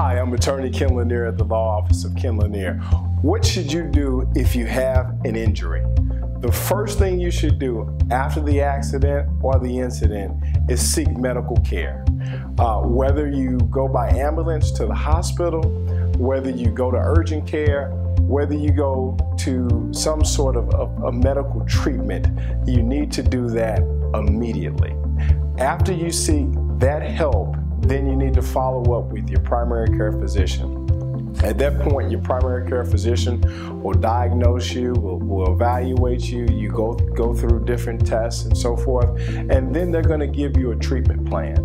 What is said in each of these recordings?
Hi, I'm attorney Ken Lanier at the Law Office of Ken Lanier. What should you do if you have an injury? The first thing you should do after the accident or the incident is seek medical care. Uh, whether you go by ambulance to the hospital, whether you go to urgent care, whether you go to some sort of a, a medical treatment, you need to do that immediately. After you seek that help, then you need to follow up with your primary care physician. At that point, your primary care physician will diagnose you, will, will, evaluate you, you go, go through different tests and so forth, and then they're going to give you a treatment plan.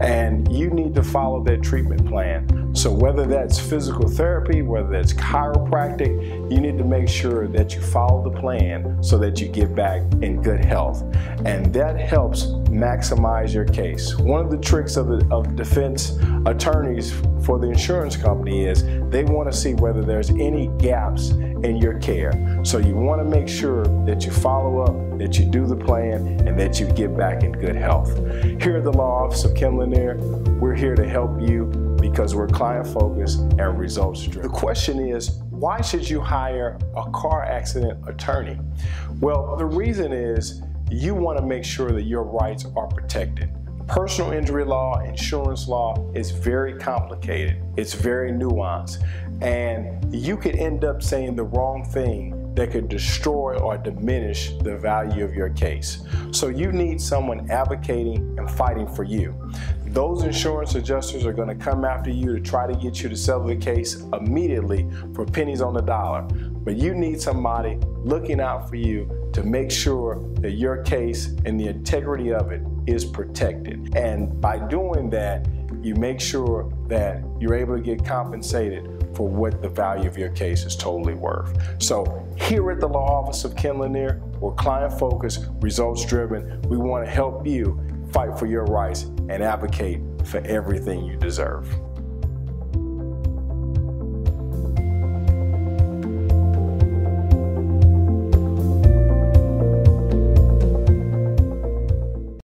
And you need to follow that treatment plan. So, whether that's physical therapy, whether that's chiropractic, you need to make sure that you follow the plan so that you get back in good health. And that helps maximize your case. One of the tricks of, the, of defense attorneys for the insurance company is they want to see whether there's any gaps in your care. So you want to make sure that you follow up, that you do the plan, and that you get back in good health. Here at the Law Office of Ken Lanier, we're here to help you because we're client focused and results driven. The question is, why should you hire a car accident attorney? Well, the reason is you want to make sure that your rights are protected. Personal injury law, insurance law is very complicated. It's very nuanced. And you could end up saying the wrong thing that could destroy or diminish the value of your case. So you need someone advocating and fighting for you. Those insurance adjusters are going to come after you to try to get you to settle the case immediately for pennies on the dollar. But you need somebody looking out for you to make sure that your case and the integrity of it is protected. And by doing that, you make sure that you're able to get compensated for what the value of your case is totally worth. So here at the Law Office of Ken Lanier, we're client focused, results driven. We want to help you fight for your rights and advocate for everything you deserve.